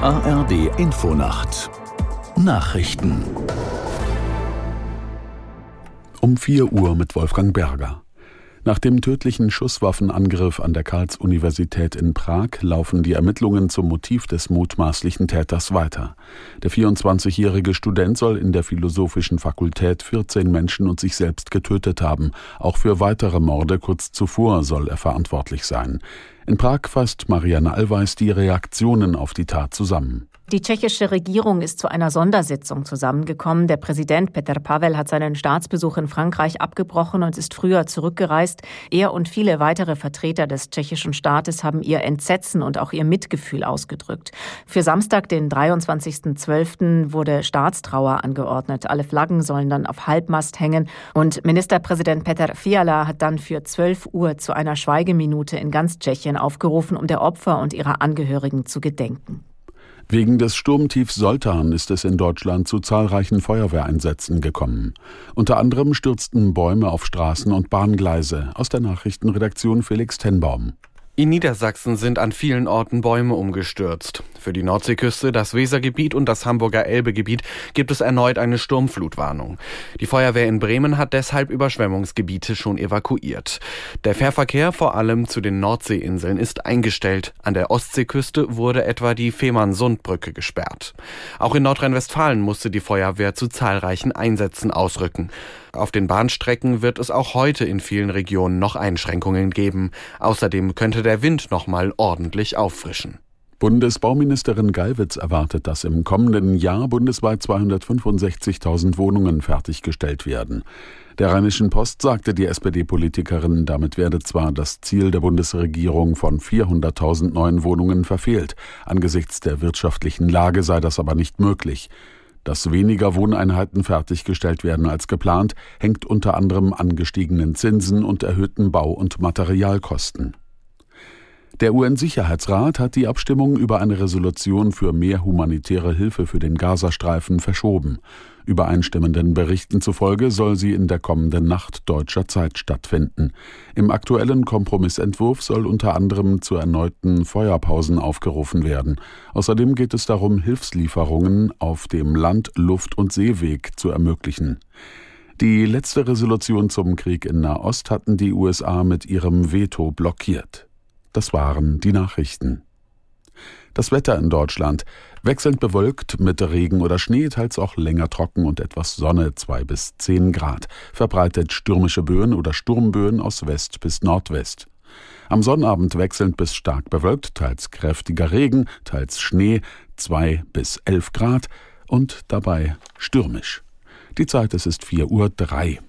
ARD Infonacht Nachrichten um 4 Uhr mit Wolfgang Berger. Nach dem tödlichen Schusswaffenangriff an der Karls-Universität in Prag laufen die Ermittlungen zum Motiv des mutmaßlichen Täters weiter. Der 24-jährige Student soll in der Philosophischen Fakultät 14 Menschen und sich selbst getötet haben. Auch für weitere Morde kurz zuvor soll er verantwortlich sein. In Prag fasst Marianne Allweis die Reaktionen auf die Tat zusammen. Die tschechische Regierung ist zu einer Sondersitzung zusammengekommen. Der Präsident Petr Pavel hat seinen Staatsbesuch in Frankreich abgebrochen und ist früher zurückgereist. Er und viele weitere Vertreter des tschechischen Staates haben ihr Entsetzen und auch ihr Mitgefühl ausgedrückt. Für Samstag, den 23.12., wurde Staatstrauer angeordnet. Alle Flaggen sollen dann auf Halbmast hängen. Und Ministerpräsident Petr Fiala hat dann für 12 Uhr zu einer Schweigeminute in ganz Tschechien aufgerufen, um der Opfer und ihrer Angehörigen zu gedenken. Wegen des Sturmtiefs Soltan ist es in Deutschland zu zahlreichen Feuerwehreinsätzen gekommen. Unter anderem stürzten Bäume auf Straßen und Bahngleise. Aus der Nachrichtenredaktion Felix Tenbaum. In Niedersachsen sind an vielen Orten Bäume umgestürzt. Für die Nordseeküste, das Wesergebiet und das Hamburger Elbegebiet gibt es erneut eine Sturmflutwarnung. Die Feuerwehr in Bremen hat deshalb Überschwemmungsgebiete schon evakuiert. Der Fährverkehr vor allem zu den Nordseeinseln ist eingestellt. An der Ostseeküste wurde etwa die Fehmarnsundbrücke gesperrt. Auch in Nordrhein-Westfalen musste die Feuerwehr zu zahlreichen Einsätzen ausrücken. Auf den Bahnstrecken wird es auch heute in vielen Regionen noch Einschränkungen geben. Außerdem könnte der Wind noch mal ordentlich auffrischen. Bundesbauministerin Gallwitz erwartet, dass im kommenden Jahr bundesweit 265.000 Wohnungen fertiggestellt werden. Der Rheinischen Post sagte die SPD-Politikerin, damit werde zwar das Ziel der Bundesregierung von 400.000 neuen Wohnungen verfehlt, angesichts der wirtschaftlichen Lage sei das aber nicht möglich. Dass weniger Wohneinheiten fertiggestellt werden als geplant, hängt unter anderem an gestiegenen Zinsen und erhöhten Bau- und Materialkosten. Der UN-Sicherheitsrat hat die Abstimmung über eine Resolution für mehr humanitäre Hilfe für den Gazastreifen verschoben. Übereinstimmenden Berichten zufolge soll sie in der kommenden Nacht deutscher Zeit stattfinden. Im aktuellen Kompromissentwurf soll unter anderem zu erneuten Feuerpausen aufgerufen werden. Außerdem geht es darum, Hilfslieferungen auf dem Land-, Luft- und Seeweg zu ermöglichen. Die letzte Resolution zum Krieg in Nahost hatten die USA mit ihrem Veto blockiert. Das waren die Nachrichten. Das Wetter in Deutschland. Wechselnd bewölkt mit Regen oder Schnee, teils auch länger trocken und etwas Sonne, zwei bis zehn Grad. Verbreitet stürmische Böen oder Sturmböen aus West bis Nordwest. Am Sonnabend wechselnd bis stark bewölkt, teils kräftiger Regen, teils Schnee, zwei bis elf Grad und dabei stürmisch. Die Zeit es ist vier Uhr drei.